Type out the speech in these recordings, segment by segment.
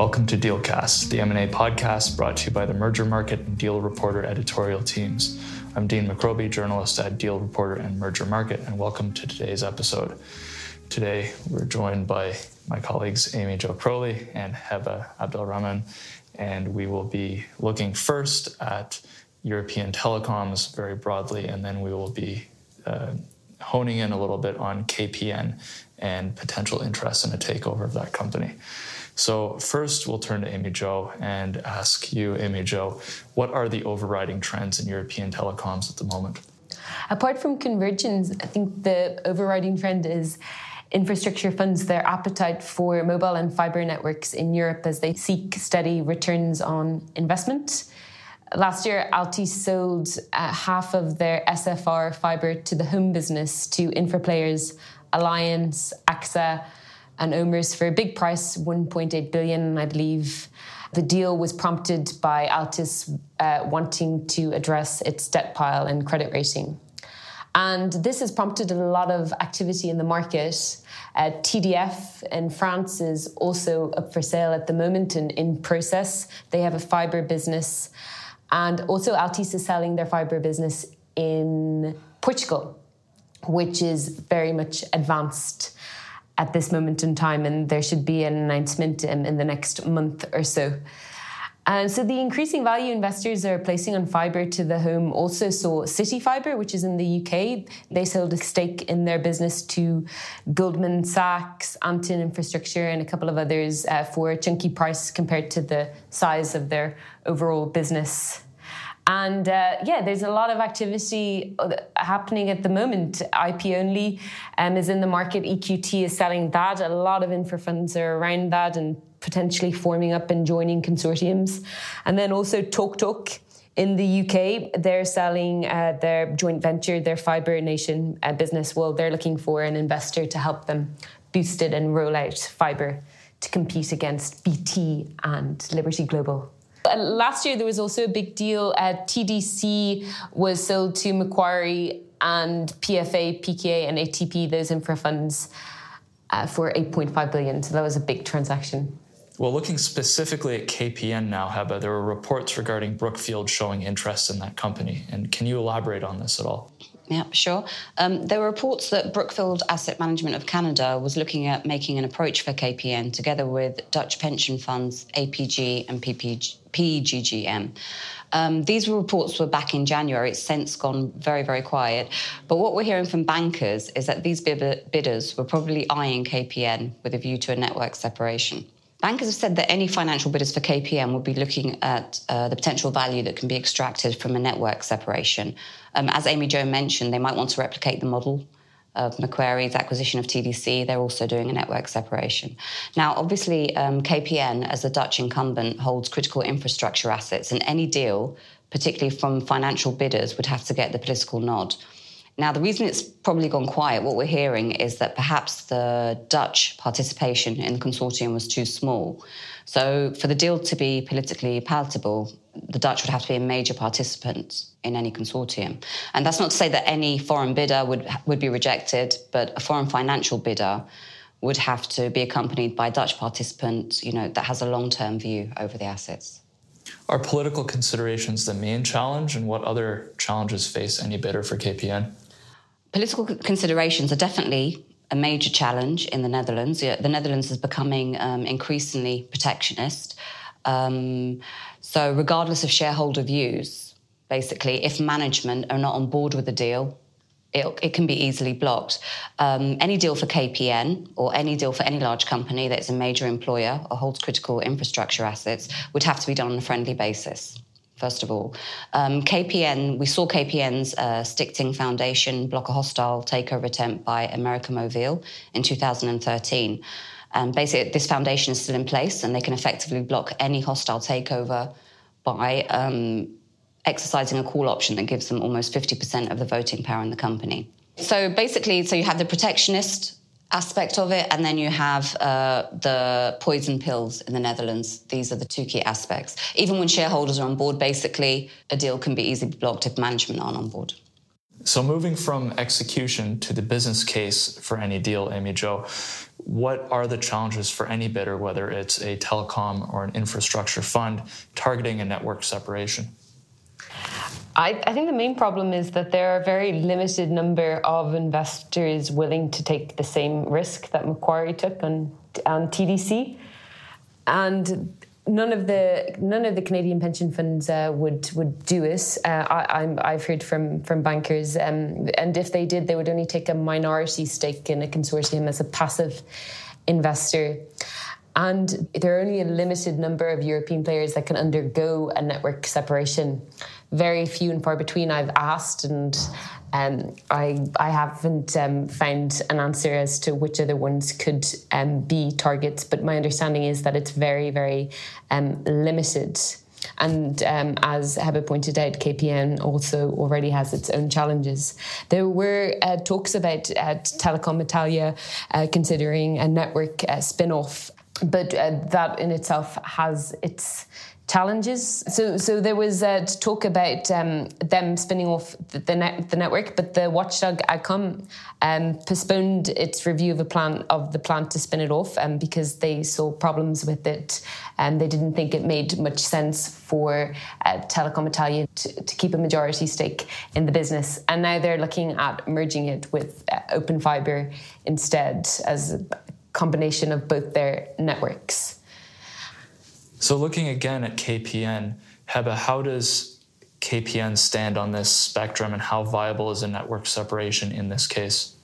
Welcome to Dealcast, the M&A podcast brought to you by the Mergermarket and Deal Reporter editorial teams. I'm Dean McRoby, journalist at Deal Reporter and Mergermarket, and welcome to today's episode. Today, we're joined by my colleagues Amy Jo Crowley and Heba Abdelrahman, and we will be looking first at European telecoms very broadly, and then we will be uh, honing in a little bit on KPN and potential interest in a takeover of that company. So, first, we'll turn to Amy Jo and ask you, Amy Jo, what are the overriding trends in European telecoms at the moment? Apart from convergence, I think the overriding trend is infrastructure funds their appetite for mobile and fiber networks in Europe as they seek steady returns on investment. Last year, Altice sold uh, half of their SFR fiber to the home business to infra players Allianz, AXA, and OMERS for a big price, 1.8 billion, I believe. The deal was prompted by Altice uh, wanting to address its debt pile and credit rating. And this has prompted a lot of activity in the market. Uh, TDF in France is also up for sale at the moment and in process. They have a fiber business. And also, Altice is selling their fiber business in Portugal, which is very much advanced at this moment in time, and there should be an announcement in, in the next month or so. And so the increasing value investors are placing on fiber to the home also saw City Fibre, which is in the UK. They sold a stake in their business to Goldman Sachs, Antin Infrastructure, and a couple of others uh, for a chunky price compared to the size of their overall business. And uh, yeah, there's a lot of activity uh, happening at the moment. IP only um, is in the market. EQT is selling that. A lot of infra funds are around that and potentially forming up and joining consortiums. And then also TalkTalk. In the UK, they're selling uh, their joint venture, their Fibre Nation uh, business. Well, they're looking for an investor to help them boost it and roll out fibre to compete against BT and Liberty Global. Uh, last year, there was also a big deal. Uh, TDC was sold to Macquarie and PFA, PKA, and ATP, those infra funds, uh, for 8.5 billion. So that was a big transaction. Well, looking specifically at KPN now, Heba, there were reports regarding Brookfield showing interest in that company. And can you elaborate on this at all? Yeah, sure. Um, there were reports that Brookfield Asset Management of Canada was looking at making an approach for KPN together with Dutch pension funds APG and PPG, PGGM. Um, these reports were back in January. It's since gone very, very quiet. But what we're hearing from bankers is that these bidders were probably eyeing KPN with a view to a network separation. Bankers have said that any financial bidders for KPN will be looking at uh, the potential value that can be extracted from a network separation. Um, as Amy Jo mentioned, they might want to replicate the model of Macquarie's acquisition of TDC. They're also doing a network separation. Now, obviously, um, KPN, as a Dutch incumbent, holds critical infrastructure assets, and any deal, particularly from financial bidders, would have to get the political nod. Now, the reason it's probably gone quiet, what we're hearing is that perhaps the Dutch participation in the consortium was too small. So, for the deal to be politically palatable, the Dutch would have to be a major participant in any consortium. And that's not to say that any foreign bidder would, would be rejected, but a foreign financial bidder would have to be accompanied by a Dutch participant, you know, that has a long-term view over the assets. Are political considerations the main challenge, and what other challenges face any bidder for KPN? Political considerations are definitely a major challenge in the Netherlands. The Netherlands is becoming um, increasingly protectionist. Um, so, regardless of shareholder views, basically, if management are not on board with the deal, it, it can be easily blocked. Um, any deal for KPN or any deal for any large company that's a major employer or holds critical infrastructure assets would have to be done on a friendly basis first of all. Um, KPN, we saw KPN's uh, Stichting Foundation block a hostile takeover attempt by América Móvil in 2013. And basically, this foundation is still in place and they can effectively block any hostile takeover by um, exercising a call option that gives them almost 50% of the voting power in the company. So basically, so you have the protectionist aspect of it, and then you have uh, the poison pills in the Netherlands. These are the two key aspects. Even when shareholders are on board, basically, a deal can be easily blocked if management aren't on board. So, moving from execution to the business case for any deal, Amy Jo, what are the challenges for any bidder, whether it's a telecom or an infrastructure fund, targeting a network separation? I, I, think the main problem is that there are a very limited number of investors willing to take the same risk that Macquarie took on, on TDC. And none of the none of the Canadian pension funds uh, would would do it. Uh, I, have heard from from bankers, um, and if they did, they would only take a minority stake in a consortium as a passive investor. And there are only a limited number of European players that can undergo a network separation. Very few and far between. I've asked, and um, I I haven't um, found an answer as to which other ones could um, be targets. But my understanding is that it's very very um, limited. And um, as Heba pointed out, KPN also already has its own challenges. There were uh, talks about uh, Telecom Italia uh, considering a network uh, spin off but uh, that in itself has its challenges. So, so there was uh, talk about um, them spinning off the, the, net, the, network, but the watchdog AGCOM um, postponed its review of a plan of the plan to spin it off um, because they saw problems with it, and they didn't think it made much sense for uh, Telecom Italia to, to, keep a majority stake in the business. And now they're looking at merging it with uh, Open Fiber instead as a combination of both their networks. So, looking again at KPN, Heba, how does KPN stand on this spectrum and how viable is a network separation in this case?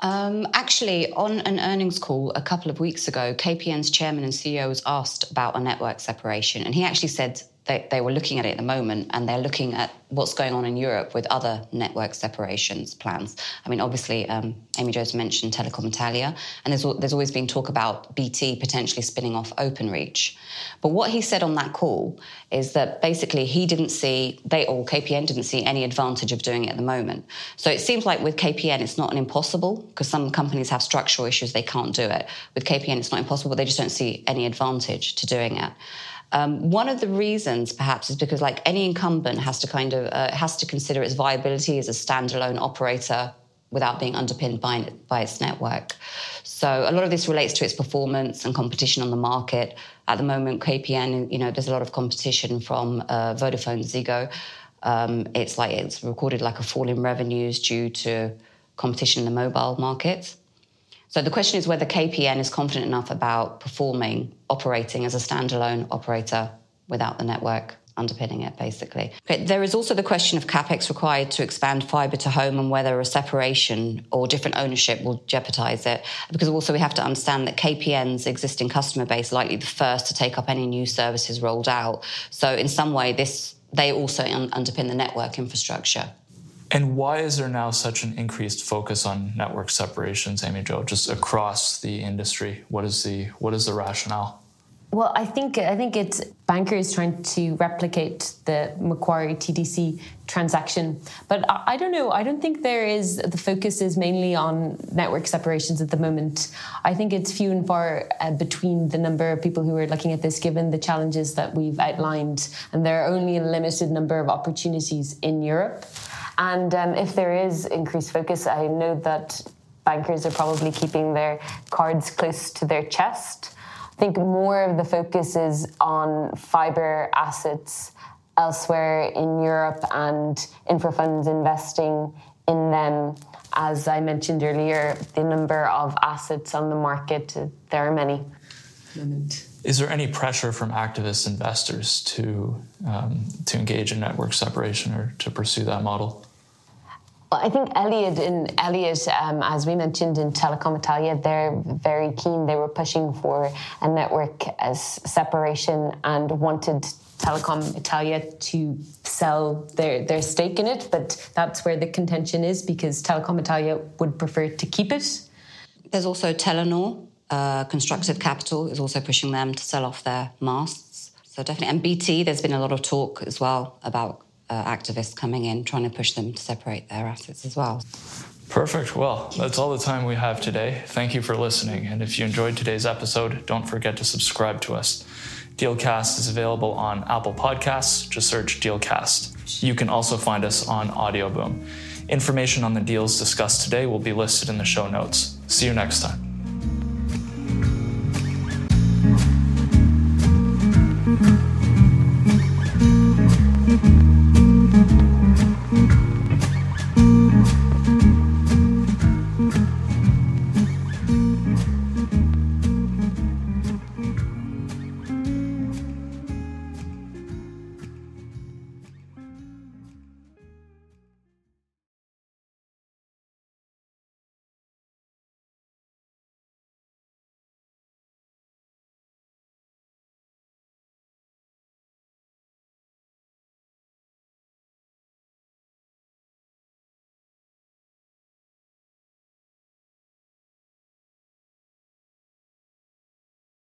Um, actually, on an earnings call a couple of weeks ago, KPN's chairman and CEO was asked about a network separation, and he actually said they, they were looking at it at the moment and they're looking at what's going on in Europe with other network separations plans. I mean, obviously, um, Amy Jo's mentioned Telecom Italia, and there's, there's always been talk about BT potentially spinning off Openreach. But what he said on that call is that basically he didn't see, they or KPN didn't see any advantage of doing it at the moment. So it seems like with KPN, it's not an impossible, because some companies have structural issues, they can't do it. With KPN, it's not impossible, but they just don't see any advantage to doing it. Um, one of the reasons, perhaps, is because like any incumbent has to kind of uh, has to consider its viability as a standalone operator without being underpinned by, by its network. So a lot of this relates to its performance and competition on the market. At the moment, KPN, you know, there's a lot of competition from uh, Vodafone Ziggo. Um, it's like it's recorded like a fall in revenues due to competition in the mobile market. So the question is whether KPN is confident enough about performing, operating as a standalone operator without the network underpinning it, basically. Okay, there is also the question of capex required to expand fibre to home and whether a separation or different ownership will jeopardise it. Because also we have to understand that KPN's existing customer base likely the first to take up any new services rolled out. So in some way, this they also un- underpin the network infrastructure. And why is there now such an increased focus on network separations, Amy Jo, just across the industry? What is the what is the rationale? Well, I think I think it's bankers trying to replicate the Macquarie TDC transaction, but I, I, don't know. I don't think there is the focus is mainly on network separations at the moment. I think it's few and far uh, between the number of people who are looking at this, given the challenges that we've outlined, and there are only a limited number of opportunities in Europe. And um, if there is increased focus, I know that bankers are probably keeping their cards close to their chest. I think more of the focus is on fiber assets elsewhere in Europe and infra funds investing in them. As I mentioned earlier, the number of assets on the market, there are many. Is there any pressure from activist investors to um, to engage in network separation or to pursue that model? Well, I think Elliott and Elliott, um, as we mentioned in Telecom Italia, they're very keen. They were pushing for a network as separation and wanted Telecom Italia to sell their, their stake in it, but that's where the contention is because Telecom Italia would prefer to keep it. There's also Telenor. Uh, Constructive Capital is also pushing them to sell off their masts. So definitely, and BT, there's been a lot of talk as well about uh, activists coming in, trying to push them to separate their assets as well. Perfect. Well, that's all the time we have today. Thank you for listening. And if you enjoyed today's episode, don't forget to subscribe to us. Dealcast is available on Apple Podcasts. Just search Dealcast. You can also find us on Audioboom. Information on the deals discussed today will be listed in the show notes. See you next time.